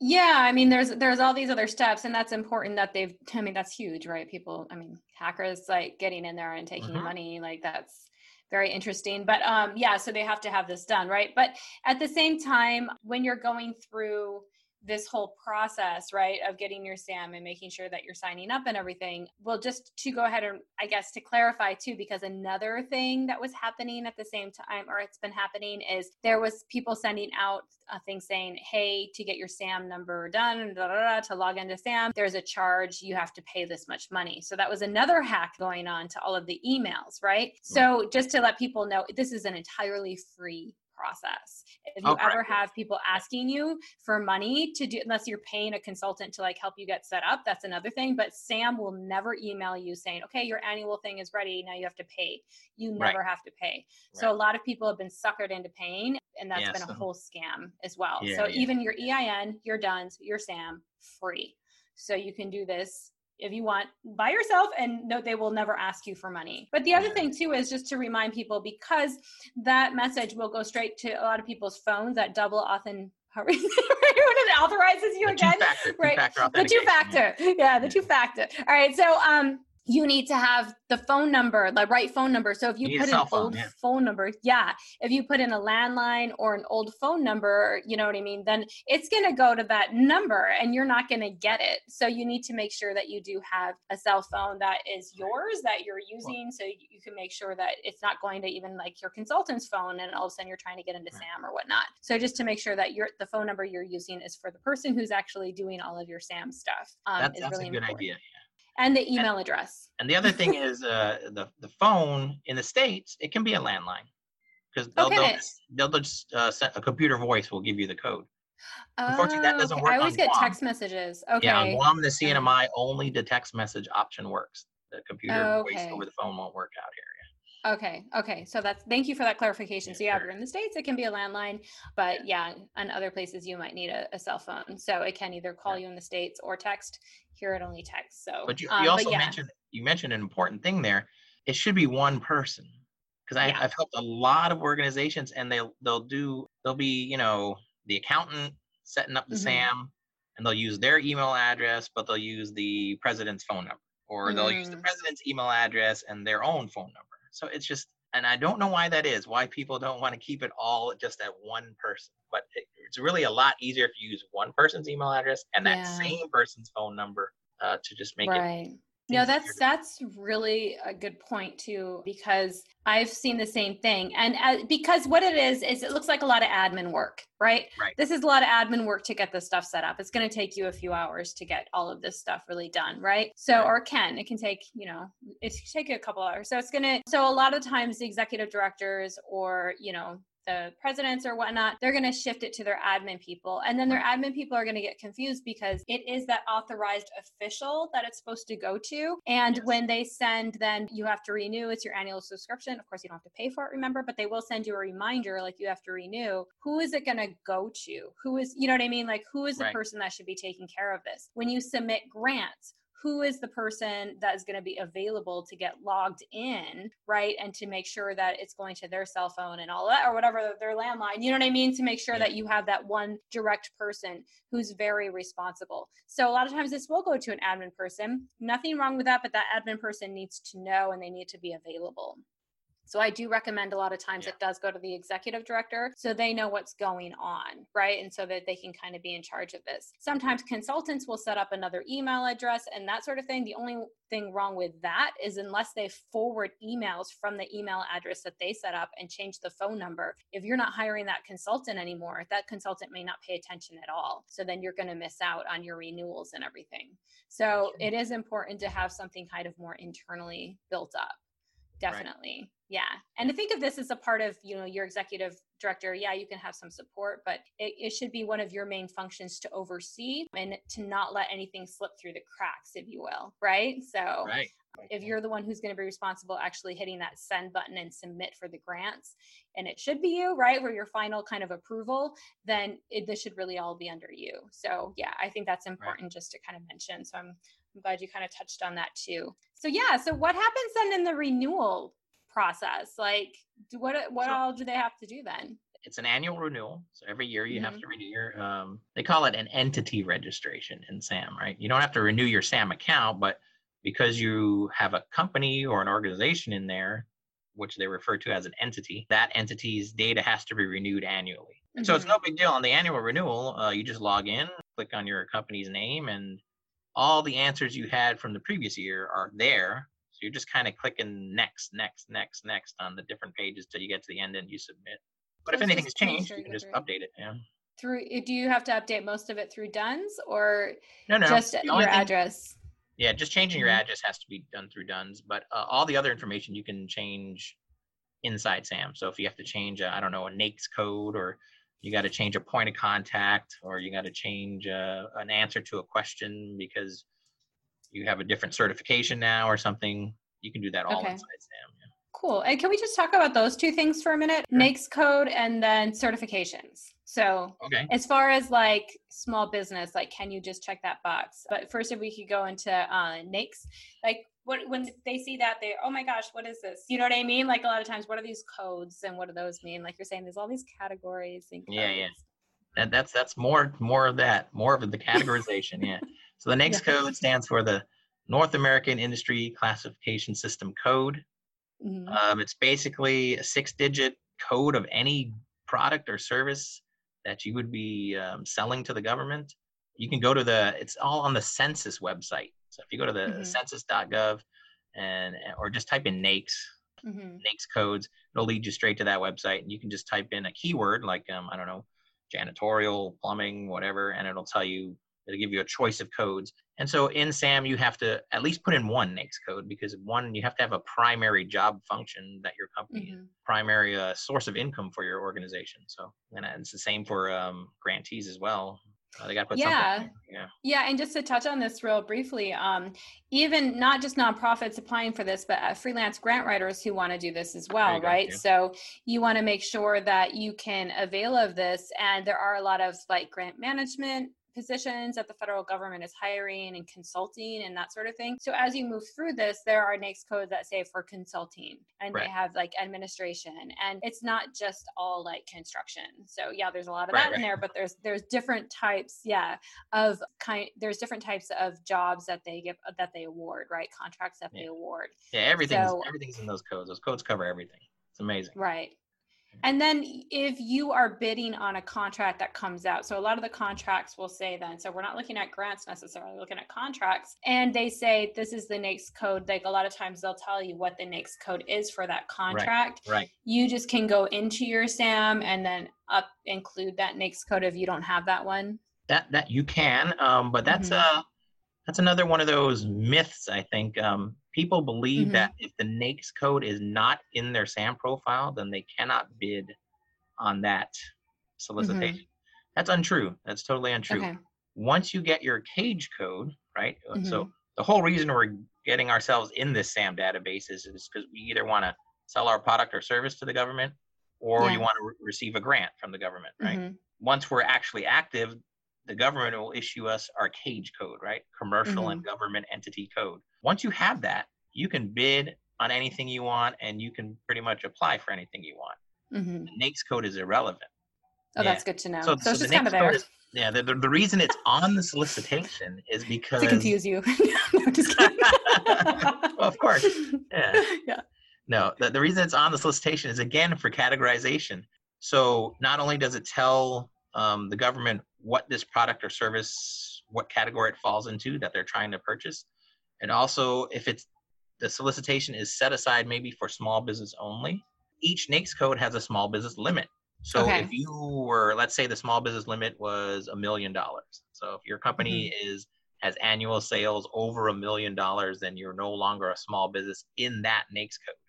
Yeah, I mean, there's there's all these other steps, and that's important that they've. [laughs] I mean, that's huge, right? People, I mean, hackers like getting in there and taking Mhm. money, like that's very interesting. But um, yeah, so they have to have this done, right? But at the same time, when you're going through this whole process, right, of getting your SAM and making sure that you're signing up and everything, well, just to go ahead and I guess to clarify too, because another thing that was happening at the same time, or it's been happening, is there was people sending out uh, a thing saying, "Hey, to get your SAM number done, da, da, da, to log into SAM, there's a charge. You have to pay this much money." So that was another hack going on to all of the emails, right? So just to let people know, this is an entirely free process. If you correct. ever have people asking you for money to do, unless you're paying a consultant to like help you get set up, that's another thing. But Sam will never email you saying, "Okay, your annual thing is ready. Now you have to pay." You Right. never have to pay. So a lot of people have been suckered into paying, and that's Yeah, been a whole scam as well. Yeah, so yeah. even your EIN, your DUNS, your SAM, free. So you can do this if you want by yourself and no they will never ask you for money. But the other thing too is just to remind people because that message will go straight to a lot of people's phones that double when [laughs] it authorizes you The again two-factor, right. two-factor the two factor yeah the two factor all right so um you need to have the phone number the right phone number so if you, You put an phone, old yeah. phone number yeah if you put in a landline or an old phone number you know what i mean then it's going to go to that number and you're not going to get it so you need to make sure that you do have a cell phone that is yours that you're using so you can make sure that it's not going to even like your consultant's phone and all of a sudden you're trying to get into Right. sam or whatnot so just to make sure that your the phone number you're using is for the person who's actually doing all of your sam stuff um, That's, really a good important. idea. And the email address And the other thing [laughs] is uh, the the phone in the states. It can be a landline because they'll, Okay. they'll just, they'll just uh, send a computer voice will give you the code. Unfortunately, that Oh, doesn't okay. work i always get Guam. text messages okay Yeah, on Guam, the CNMI only the text message option works. The computer Oh, voice over the phone won't work out here. Okay, okay. So that's thank you for that clarification. So yeah, if you're in the States, it can be a landline, but yeah, in other places you might need a, a cell phone. So it can either call you in the States or text. Here it only texts. So But you, um, you also yeah. mentioned you mentioned an important thing there. It should be one person because Yeah. I've helped a lot of organizations, and they'll they'll do they'll be you know the accountant setting up the Mhm. SAM, and they'll use their email address, but they'll use the president's phone number, or they'll use the Mm. president's email address and their own phone number. So it's just, and I don't know why that is. Why people don't want to keep it all just at one person, but it, it's really a lot easier if you use one person's email address and that Yeah. same person's phone number uh, to just make it right. No, that's that's really a good point too because I've seen the same thing, and uh, because what it is is it looks like a lot of admin work, right? Right. This is a lot of admin work to get this stuff set up. It's going to take you a few hours to get all of this stuff really done, right? So, Right. or can it can take you know it can take a couple hours. So it's gonna so a lot of times the executive directors or you know the presidents or whatnot, they're going to shift it to their admin people. And then their admin people are going to get confused because it is that authorized official that it's supposed to go to. And when they send, then you have to renew. It's your annual subscription. Of course, you don't have to pay for it, remember, but they will send you a reminder like you have to renew. Who is it going to go to? Who is, you know what I mean? Like, who is the Right. person that should be taking care of this? When you submit grants, who is the person that is going to be available to get logged in, right? And to make sure that it's going to their cell phone and all that, or whatever their landline, you know what I mean? To make sure yeah. that you have that one direct person who's very responsible. So a lot of times this will go to an admin person. Nothing wrong with that, but that admin person needs to know and they need to be available. So I do recommend a lot of times yeah. it does go to the executive director so they know what's going on, right? And so that they can kind of be in charge of this. Sometimes consultants will set up another email address and that sort of thing. The only thing wrong with that is unless they forward emails from the email address that they set up and change the phone number, if you're not hiring that consultant anymore, that consultant may not pay attention at all. So then you're going to miss out on your renewals and everything. So it is important to have something kind of more internally built up definitely. Right. yeah. And to think of this as a part of you know your executive director yeah you can have some support but it, it should be one of your main functions to oversee and to not let anything slip through the cracks if you will right? So right. if you're the one who's going to be responsible actually hitting that send button and submit for the grants and it should be you right where your final kind of approval then it, this should really all be under you. So yeah i think that's important right. just to kind of mention. So i'm I'm glad you kind of touched on that too. So yeah, so what happens then in the renewal process? Like what what so, all do they have to do then? It's an annual renewal. So every year you mm-hmm. have to renew your um, they call it an entity registration in SAM, right? You don't have to renew your SAM account, but because you have a company or an organization in there, which they refer to as an entity, that entity's data has to be renewed annually. Mm-hmm. So it's mm-hmm. no big deal on the annual renewal. Uh, you just log in, click on your company's name, and all the answers you had from the previous year are there. So you're just kind of clicking next, next, next, next on the different pages till you get to the end and you submit. But if anything's changed, you can just update it. Yeah. Through do you have to update most of it through DUNS or no, no, just your thing, address? Yeah, just changing your mm-hmm. address has to be done through DUNS, but uh, all the other information you can change inside SAM. So if you have to change, I don't know, a NAICS code or you got to change a point of contact or you got to change uh, an answer to a question because you have a different certification now or something you can do that all okay. inside sam yeah. cool and can we just talk about those two things for a minute sure. Code and then certifications so okay. as far as like small business like can you just check that box but first if we could go into uh, NAICS like what when they see that they oh my gosh what is this? You know what i mean? Like a lot of times what are these codes and what do those mean? Like you're saying there's all these categories and yeah yeah. that, that's that's more more of that more of the categorization yeah. [laughs] So the NAICS yeah. code stands for the north american industry classification system code. Mm-hmm. um, it's basically a six digit code of any product or service that you would be um, selling to the government. You can go to the it's all on the census website so if you go to the mm-hmm. census.gov and or just type in NAICS, mm-hmm. NAICS codes, it'll lead you straight to that website, and you can just type in a keyword like um, I don't know, janitorial, plumbing, whatever, and it'll tell you it'll give you a choice of codes. And so in SAM, you have to at least put in one NAICS code because one, you have to have a primary job function that your company mm-hmm. primary uh, source of income for your organization. So, and it's the same for um, grantees as well. Uh, they got put yeah. yeah. Yeah. And just to touch on this real briefly, um, even not just nonprofits applying for this, but uh, freelance grant writers who want to do this as well, right? Go, So you want to make sure that you can avail of this. And there are a lot of like grant management positions that the federal government is hiring and consulting and that sort of thing. So as you move through this, there are NAICS codes that say for consulting and right. they have like administration and it's not just all like construction. So yeah, there's a lot of right, that right. in there, but there's there's different types, yeah, of kind there's different types of jobs that they give that they award, right? Contracts that yeah. they award. Yeah, everything's so, everything's in those codes. Those codes cover everything. It's amazing. Right. And then if you are bidding on a contract that comes out, so a lot of the contracts will say then, so we're not looking at grants necessarily, looking at contracts, and they say this is the NAICS code. Like a lot of times they'll tell you what the NAICS code is for that contract. Right. right. You just can go into your SAM and then up include that NAICS code if you don't have that one. That that you can, um, but that's mm-hmm. uh that's another one of those myths I think. Um, people believe mm-hmm. that if the NAICS code is not in their SAM profile, then they cannot bid on that solicitation. Mm-hmm. That's untrue. That's totally untrue. Okay. Once you get your CAGE code, right? Uh, mm-hmm. So the whole reason we're getting ourselves in this SAM database is because we either want to sell our product or service to the government or yeah. you want to re- receive a grant from the government, right? Mm-hmm. Once we're actually active, the government will issue us our cage code, right? Commercial Mhm. and government entity code. Once you have that, you can bid on anything you want and you can pretty much apply for anything you want. hmm The NAICS code is irrelevant. Oh, Yeah. that's good to know. So, So, so it's the just kind NAICS of code is, yeah, the, the, the reason it's on the solicitation is because [laughs] to confuse you. [laughs] no, just kidding. [laughs] well, of course. Yeah. Yeah. No, the, the reason it's on the solicitation is again for categorization. So not only does it tell um, the government what this product or service, what category it falls into that they're trying to purchase, and also if it's the solicitation is set aside maybe for small business only, each NAICS code has a small business limit. So Okay. if you were, let's say the small business limit was a million dollars. So if your company is has annual sales over a million dollars, then you're no longer a small business in that NAICS code.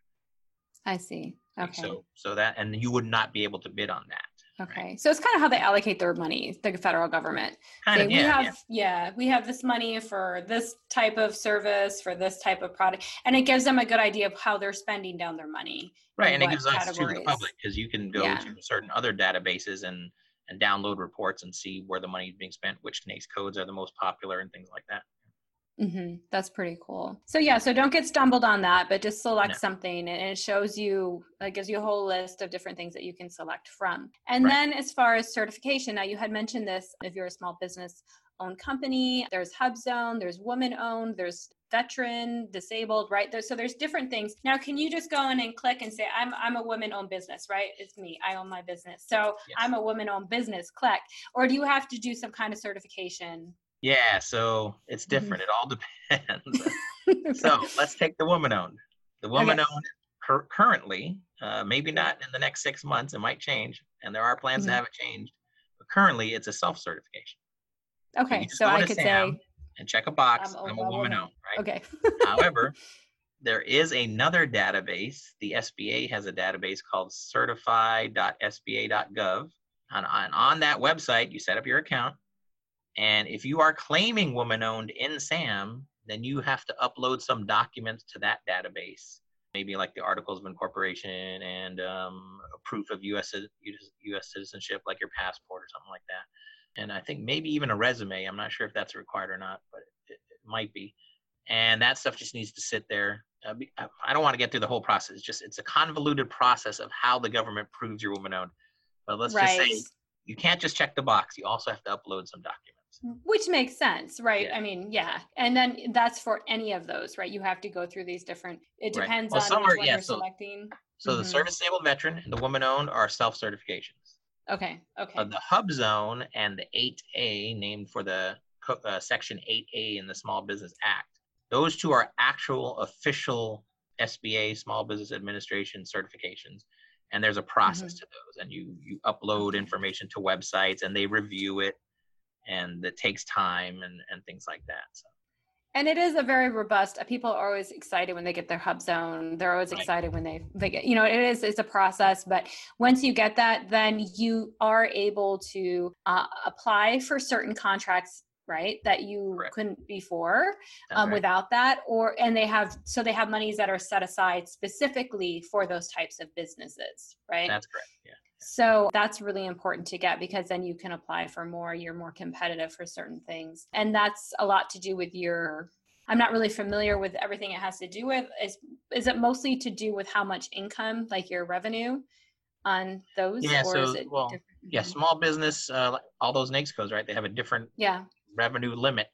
I see. Okay. So so that and you would not be able to bid on that. Okay. So it's kind of how they allocate their money, the federal government. Kind of we yeah, have yeah. yeah. we have this money for this type of service, for this type of product. And it gives them a good idea of how they're spending down their money. Right, and it what gives us to the public because you can go Yeah. to certain other databases and and download reports and see where the money is being spent, which NAICS codes are the most popular and things like that. Hmm That's pretty cool. So yeah, so don't get stumbled on that, but just select No. something and it shows you, it gives you a whole list of different things that you can select from. And Right. then as far as certification, now you had mentioned this, if you're a small business owned company, there's HubZone, there's woman owned, there's veteran, disabled, right? So there's different things. Now, can you just go in and click and say, I'm, I'm a woman owned business, right? It's me, I own my business. So Yes. I'm a woman owned business, click. Or do you have to do some kind of certification? Yeah, so it's Mhm. different. It all depends. [laughs] so let's take the woman owned. The woman owned cur- currently, uh, maybe not in the next six months, it might change, and there are plans Mhm. to have it changed. But currently, it's a self certification. okay, just so I could SAM say, and check a box. I'm a- I'm, a woman. owned, right? okay. However, [laughs] there is another database. The SBA has a database called certify.sba.gov. And on, on that website, you set up your account. And if you are claiming woman owned in SAM, then you have to upload some documents to that database. Maybe like the articles of incorporation and um, a proof of US, US citizenship, like your passport or something like that. And I think maybe even a resume. I'm not sure if that's required or not, but it, it might be and that stuff just needs to sit there. Uh, I- don't want to get through the whole process. It's just it's a convoluted process of how the government proves you're woman owned. But let's just say you can't just check the box. You also have to upload some documents. Which makes sense, right? Yeah. I mean, yeah. And then that's for any of those, right? You have to go through these different, it Right. depends Well, on are- one yeah, you're so- selecting. So the Mhm. service disabled veteran and the woman owned are self certifications. Okay, okay. Uh, the hub zone and the 8A, named for the uh, section 8A in the Small Business Act, those two are actual official SBA Small Business Administration certifications. And there's a process to those, and you you upload information to websites, and they review it, and it takes time and and things like that. So and it is a very robust, uh, people are always excited when they get their hub zone. They're always Right. excited when they, they get, you know, it is, it's a process, but once you get that, then you are able to uh, apply for certain contracts, right? That you Correct. couldn't before. um, right. without that or and they have so they have monies that are set aside specifically for those types of businesses right that's correct. Yeah. So that's really important to get because then you can apply for more you're more competitive for certain things and that's a lot to do with your i'm not really familiar with everything it has to do with is is it mostly to do with how much income like your revenue on those Yeah, or is so, it well, different? Yeah, small business, uh, all those NAICS codes, right? They have a different yeah revenue limit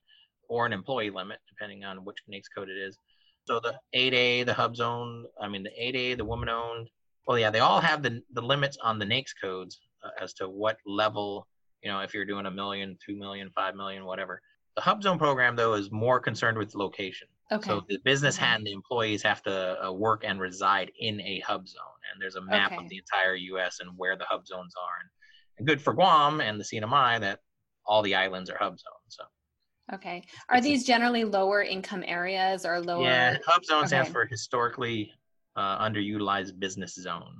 or an employee limit, depending on which NAICS code it is. So the 8A, the hub zone, I mean, the 8A, the woman owned, well, yeah, they all have the, the limits on the NAICS codes uh, as to what level, you know, if you're doing a million, two million, five million, whatever. The hub zone program, though, is more concerned with location. okay So the business Okay. and the employees have to uh, work and reside in a hub zone, and there's a map Okay. of the entire U.S. and where the hub zones are. And, and good for Guam and the CNMI that all the islands are hub zones. So okay are it's a- these generally lower income areas or lower yeah, hub zone stands okay. for historically uh, underutilized business zone.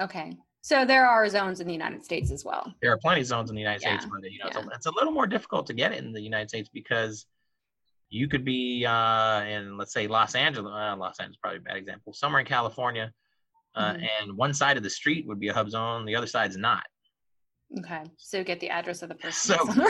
Okay. So there are zones in the United States as well. There are plenty of zones in the United States, Yeah, but you know it's, a, it's a little more difficult to get it in the United States because you could be uh, in, let's say, Los Angeles. Uh, Los Angeles is probably a bad example. Somewhere in California, uh, Mhm. and one side of the street would be a hub zone, the other side's not. Okay, so get the address of the person. So,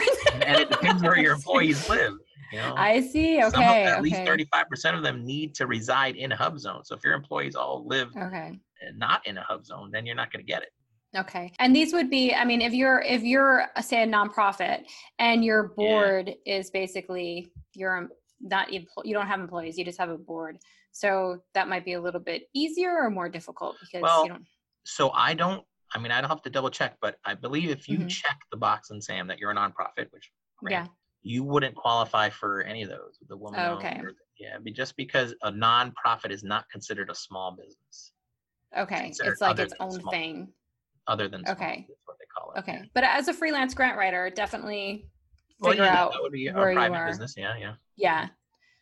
and it depends where your [laughs] employees live. [laughs] You know? I see. Okay, at okay. least thirty-five percent of them need to reside in a hub zone. So if your employees all live Okay. not in a hub zone, then you're not going to get it. Okay. And these would be, I mean, if you're if you're uh, say a nonprofit and your board is basically you're not you don't have employees, you just have a board. So that might be a little bit easier or more difficult because Well, you don't. So I don't. I mean, I don't have to double check, but I believe if you Mhm. check the box and Sam that you're a nonprofit, which Yeah. You wouldn't qualify for any of those. The woman. Oh, okay. or yeah, but just because a nonprofit is not considered a small business, Okay. It's like its own small. thing. other than small, Okay. that's what they call it. Okay. But as a freelance grant writer, definitely Well, figure yeah, out that would be a where you private are. business. Yeah, yeah. Yeah.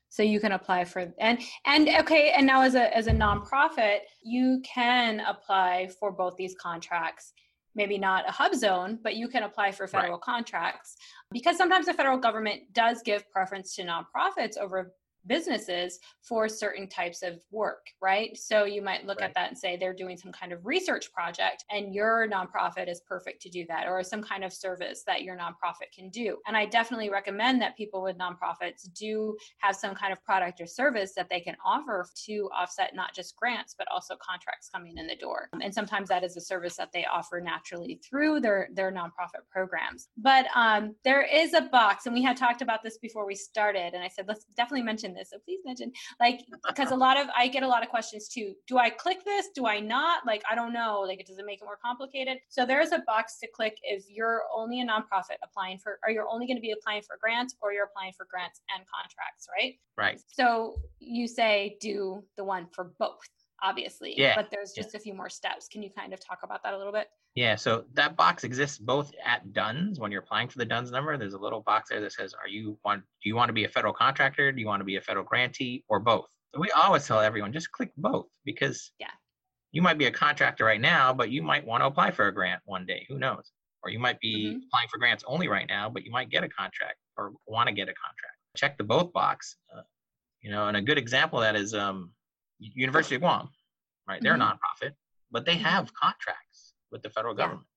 So you can apply for and and okay, and now as a as a nonprofit, you can apply for both these contracts. Maybe not a hub zone, but you can apply for federal contracts. Because sometimes the federal government does give preference to nonprofits over businesses for certain types of work, right? So you might look Right. at that and say they're doing some kind of research project and your nonprofit is perfect to do that or some kind of service that your nonprofit can do. And I definitely recommend that people with nonprofits do have some kind of product or service that they can offer to offset not just grants but also contracts coming in the door. And sometimes that is a service that they offer naturally through their their nonprofit programs. But um, there is a box, and we had talked about this before we started, and I said let's definitely mention this. So please mention like because a lot of I get a lot of questions too. Do I click this? Do I not? Like I don't know. Like it does it make it more complicated? So there's a box to click if you're only a nonprofit applying for, or you're only going to be applying for grants, or you're applying for grants and contracts, right? Right. So you say do the one for both, obviously. Yeah, But there's just a few more steps. Can you kind of talk about that a little bit? Yeah, so that box exists both at DUNS when you're applying for the DUNS number. There's a little box there that says, "Are you want? Do you want to be a federal contractor? Do you want to be a federal grantee, or both?" So we always tell everyone just click both because Yeah. you might be a contractor right now, but you might want to apply for a grant one day. Who knows? Or you might be Mhm. applying for grants only right now, but you might get a contract or want to get a contract. Check the both box. Uh, you know, and a good example of that is um, University of Guam, right? They're a nonprofit, but they Mhm. have contracts with the federal Yeah. government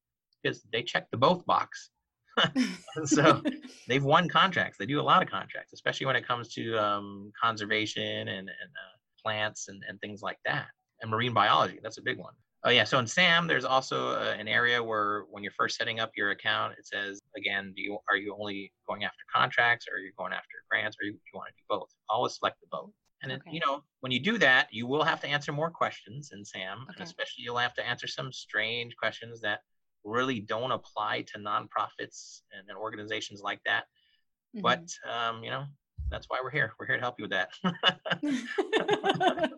because they check the both box. [laughs] [laughs] so they've won contracts. They do a lot of contracts, especially when it comes to um, conservation and, and uh, plants and, and things like that. And marine biology, that's a big one. Oh yeah, so in SAM, there's also uh, an area where when you're first setting up your account, it says again, do you are you only going after contracts, or are you going after grants, or you, you want to do both? Always select the both. And it, Okay. you know, when you do that, you will have to answer more questions in SAM, Okay. and especially you'll have to answer some strange questions that really don't apply to nonprofits and, and organizations like that. Mhm. But um, you know, that's why we're here. We're here to help you with that. [laughs]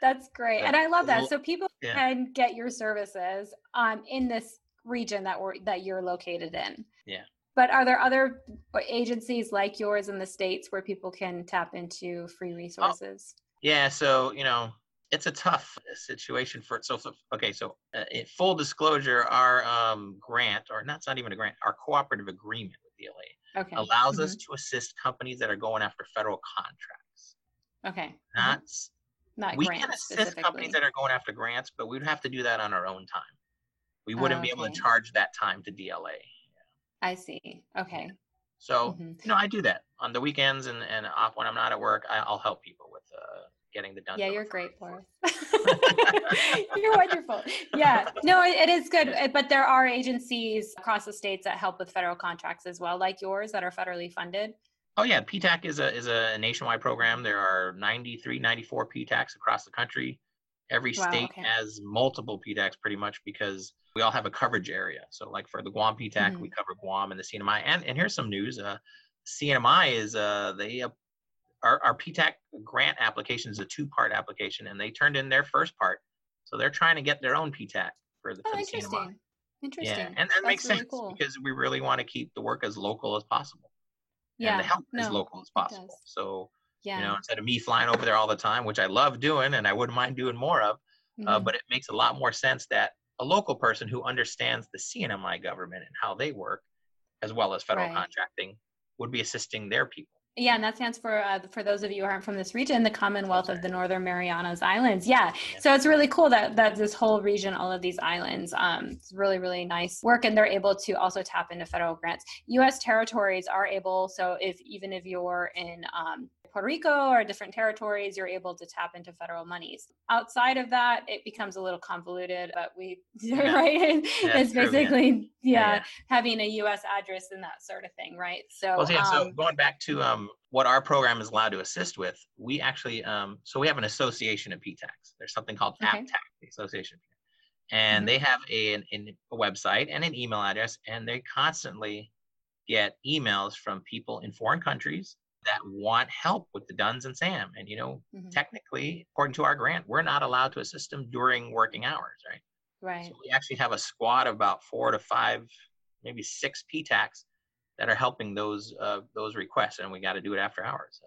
That's [laughs] great. And I love that. So people yeah. can get your services um, in this region that we're that you're located in. Yeah. But are there other agencies like yours in the states where people can tap into free resources? yeah. So you know, it's a tough situation for so. so okay, so uh, in full disclosure, our um, grant, or not, it's not even a grant, our cooperative agreement with DLA Okay. allows us Mhm. to assist companies that are going after federal contracts. Okay. Not s- Not we can assist companies that are going after grants, but we'd have to do that on our own time. We wouldn't be able to charge that time to DLA. I see. Okay. So Mhm. you know, I do that on the weekends and and off when I'm not at work. I, I'll help people with uh, getting the done. Yeah, you're for- great, Boris. [laughs] [laughs] you're wonderful. Yeah, no, it, it is good. uh, But there are agencies across the states that help with federal contracts as well, like yours, that are federally funded. Oh yeah, PTAC is a is a nationwide program. There are 93, 94 PTACs across the country. Every Wow, state okay. has multiple PTACs pretty much because we all have a coverage area. So like for the Guam PTAC, we cover Guam and the CNMI. And and here's some news. Uh, CNMI is uh they uh, our our PTAC grant application is a two part application, and they turned in their first part. So they're trying to get their own PTAC for the, Oh, for the CNMI. interesting. Interesting. Yeah, and that That's makes really sense cool. because we really want to keep the work as local as possible yeah. and the help as no, local as possible. does. So Yeah. you know, instead of me flying over there all the time, which I love doing and I wouldn't mind doing more of, uh, Mhm. but it makes a lot more sense that a local person who understands the CNMI government and how they work, as well as federal Right. contracting, would be assisting their people. Yeah, and that stands for uh, for those of you who aren't from this region, the Commonwealth of the Northern Marianas Islands. Yeah. yeah. so it's really cool that that this whole region, all of these islands, um, it's really really nice work, and they're able to also tap into federal grants. U.S. territories are able, so if even if you're in um, Puerto Rico or different territories, you're able to tap into federal monies. Outside of that, it becomes a little convoluted, but we, [laughs] yeah. right? Yeah, it's basically, yeah, yeah, having a US address and that sort of thing, right? So, well, yeah, um, so going back to um, what our program is allowed to assist with, we actually, um, so we have an association of PTACs. There's something called okay. APTAC, the Association and mm-hmm. they have a, an, a website and an email address and they constantly get emails from people in foreign countries that want help with the duns and sam and you know mm-hmm. technically according to our grant we're not allowed to assist them during working hours right right so we actually have a squad of about four to five maybe six ptacs that are helping those uh, those requests and we got to do it after hours so.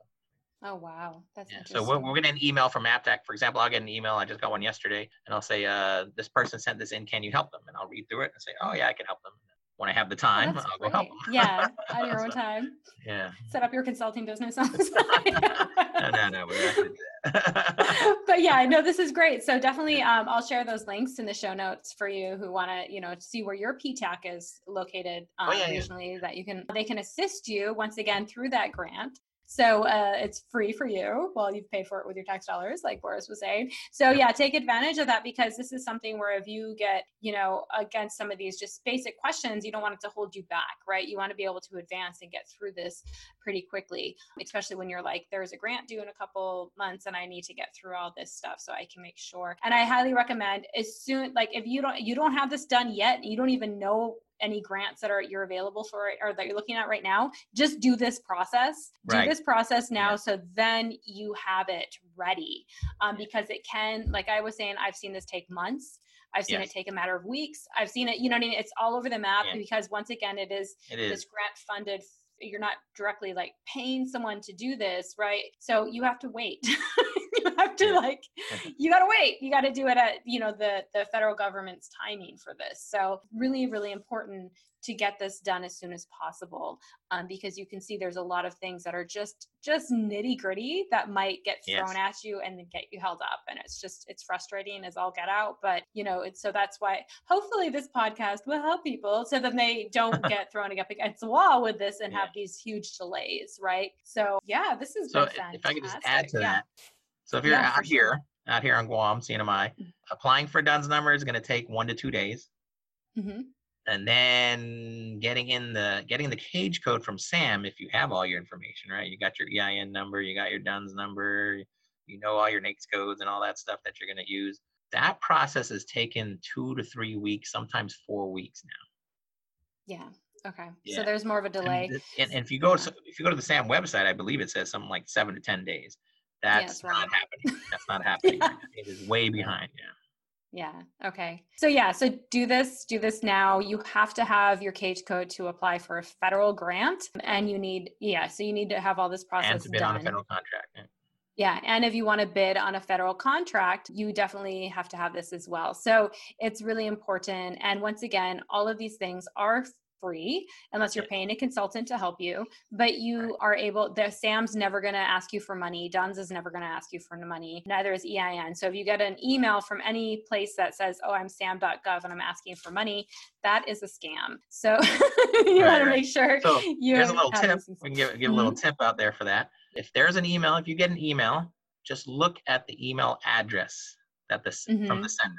Oh wow, that's yeah. So we're, we're getting an email from APTAC, for example. I'll get an email. I just got one yesterday, and I'll say, uh, "This person sent this in. Can you help them?" And I'll read through it and say, "Oh yeah, I can help them." When I have the time, oh, I'll go help them. yeah, [laughs] on your own time. Yeah. Set up your consulting business on the side. no, no, no. We're not to do that. but yeah, I know [laughs] this is great. So definitely, um, I'll share those links in the show notes for you who want to, you know, see where your PTAC is located um, oh, yeah, regionally. Yeah. That you can, they can assist you once again through that grant. So uh, it's free for you while you've paid for it with your tax dollars, like Boris was saying. So yeah, take advantage of that because this is something where if you get, you know, against some of these just basic questions, you don't want it to hold you back, right? You want to be able to advance and get through this pretty quickly, especially when you're like, there's a grant due in a couple months and I need to get through all this stuff so I can make sure. And I highly recommend as soon, like if you don't, you don't have this done yet, you don't even know any grants that are you're available for or that you're looking at right now just do this process do right. this process now yeah. so then you have it ready um, because it can like i was saying i've seen this take months I've seen yes. it take a matter of weeks. I've seen it, you know what I mean? It's all over the map yeah. because once again, it is, it is. this grant funded you're not directly like paying someone to do this, right? So you have to wait. [laughs] have [laughs] to like you got to wait. You got to do it at, you know, the the federal government's timing for this. So really really important to get this done as soon as possible um, because you can see there's a lot of things that are just just nitty gritty that might get thrown yes. at you and then get you held up and it's just it's frustrating as all get out but you know it's so that's why hopefully this podcast will help people so that they don't [laughs] get thrown up against the wall with this and yeah. have these huge delays right so yeah this is so if i could just add to yeah. that so if you're yeah, out here out here on guam cnmi mm-hmm. applying for duns number is going to take one to two days. Mm-hmm. And then getting in the getting the cage code from sam if you have all your information right? You got your ein number you got your duns number you know all your NAICS codes and all that stuff that you're going to use. That process has taken two to three weeks sometimes four weeks now. Yeah okay. Yeah. so there's more of a delay. and, and, and if you go yeah. to, if you go to the sam website i believe it says something like seven to ten days that's yeah, not happening that's not [laughs] happening it is way behind yeah yeah. Okay. So yeah, so do this, do this now. You have to have your cage code to apply for a federal grant and you need yeah, so you need to have all this process and to bid done. on a federal contract. Yeah. Yeah, and if you want to bid on a federal contract, you definitely have to have this as well. So it's really important. And once again, all of these things are free unless you're paying a consultant to help you. But you are able, the SAM's never going to ask you for money. DUNS is never going to ask you for money. Neither is EIN. So if you get an email from any place that says, oh, I'm SAM.gov and I'm asking for money, that is a scam. So [laughs] you right, want to make sure so you Here's a little tip. We can give, give a little mm-hmm. tip out there for that. If there's an email, if you get an email, just look at the email address that this mm-hmm. from the sender.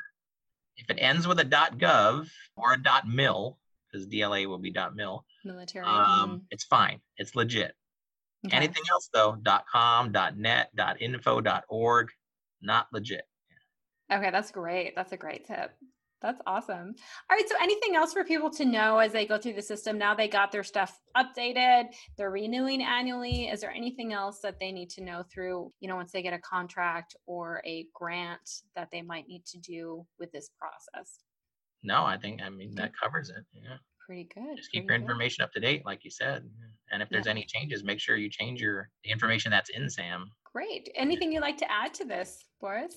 If it ends with a .gov or a .mil, because DLA will be .mil. Military. Um, mm-hmm. It's fine. It's legit. Okay. Anything else though, .com, .net, .info, .org, not legit. Okay, that's great. That's a great tip. That's awesome. All right. So, anything else for people to know as they go through the system? Now they got their stuff updated, they're renewing annually. Is there anything else that they need to know through, you know, once they get a contract or a grant that they might need to do with this process? No, I think I mean that covers it. Yeah. Pretty good. Just keep your good. information up to date, like you said. And if there's yeah. any changes, make sure you change your the information that's in SAM. Great. Anything you'd like to add to this, Boris?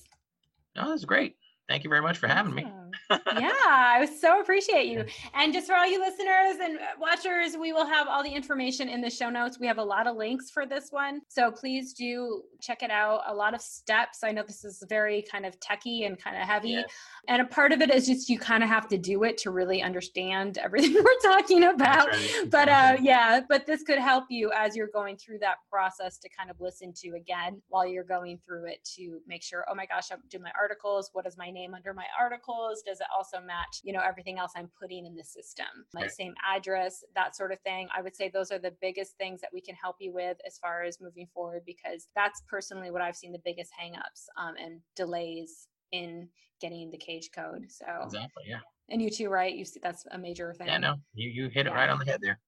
No, that's great. Thank you very much for having awesome. me. [laughs] yeah, I so appreciate you. And just for all you listeners and watchers, we will have all the information in the show notes. We have a lot of links for this one. So please do check it out. A lot of steps. I know this is very kind of techy and kind of heavy. Yeah. And a part of it is just you kind of have to do it to really understand everything [laughs] we're talking about. Right. But uh, yeah, but this could help you as you're going through that process to kind of listen to again while you're going through it to make sure, oh my gosh, I'm doing my articles. What is my name under my articles? Does it also match, you know, everything else I'm putting in the system? My right. same address, that sort of thing. I would say those are the biggest things that we can help you with as far as moving forward because that's personally what I've seen the biggest hangups um, and delays in getting the cage code. So exactly, yeah. And you too, right? You see, that's a major thing. Yeah, no, you you hit it right on the head there.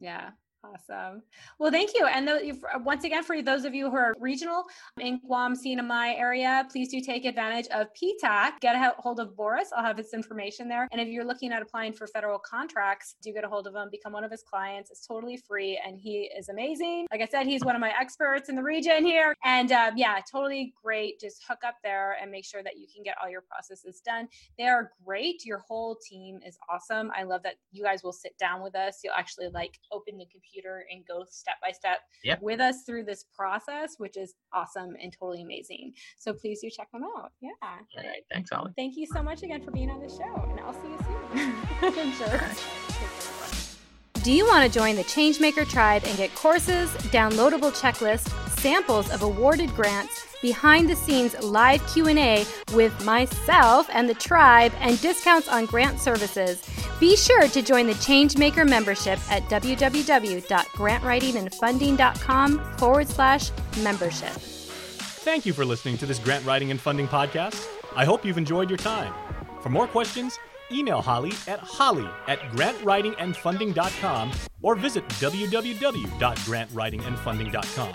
Yeah. Awesome. Well, thank you. And once again, for those of you who are regional in Guam, CNMI area, please do take advantage of PTAC. Get a hold of Boris. I'll have his information there. And if you're looking at applying for federal contracts, do get a hold of him, become one of his clients. It's totally free and he is amazing. Like I said, he's one of my experts in the region here. And um, yeah, totally great. Just hook up there and make sure that you can get all your processes done. They are great. Your whole team is awesome. I love that you guys will sit down with us. You'll actually like open the computer computer and go step by step yep. with us through this process, which is awesome and totally amazing. So please do check them out. Yeah. All right. Thanks, Holly. Thank you so much again for being on the show, and I'll see you soon. [laughs] sure. [laughs] Do you want to join the Changemaker tribe and get courses, downloadable checklists, samples of awarded grants, behind the scenes live Q&A with myself and the tribe and discounts on grant services? Be sure to join the Changemaker membership at www.grantwritingandfunding.com forward slash membership. Thank you for listening to this grant writing and funding podcast. I hope you've enjoyed your time. For more questions, email Holly at holly at grantwritingandfunding.com or visit www.grantwritingandfunding.com.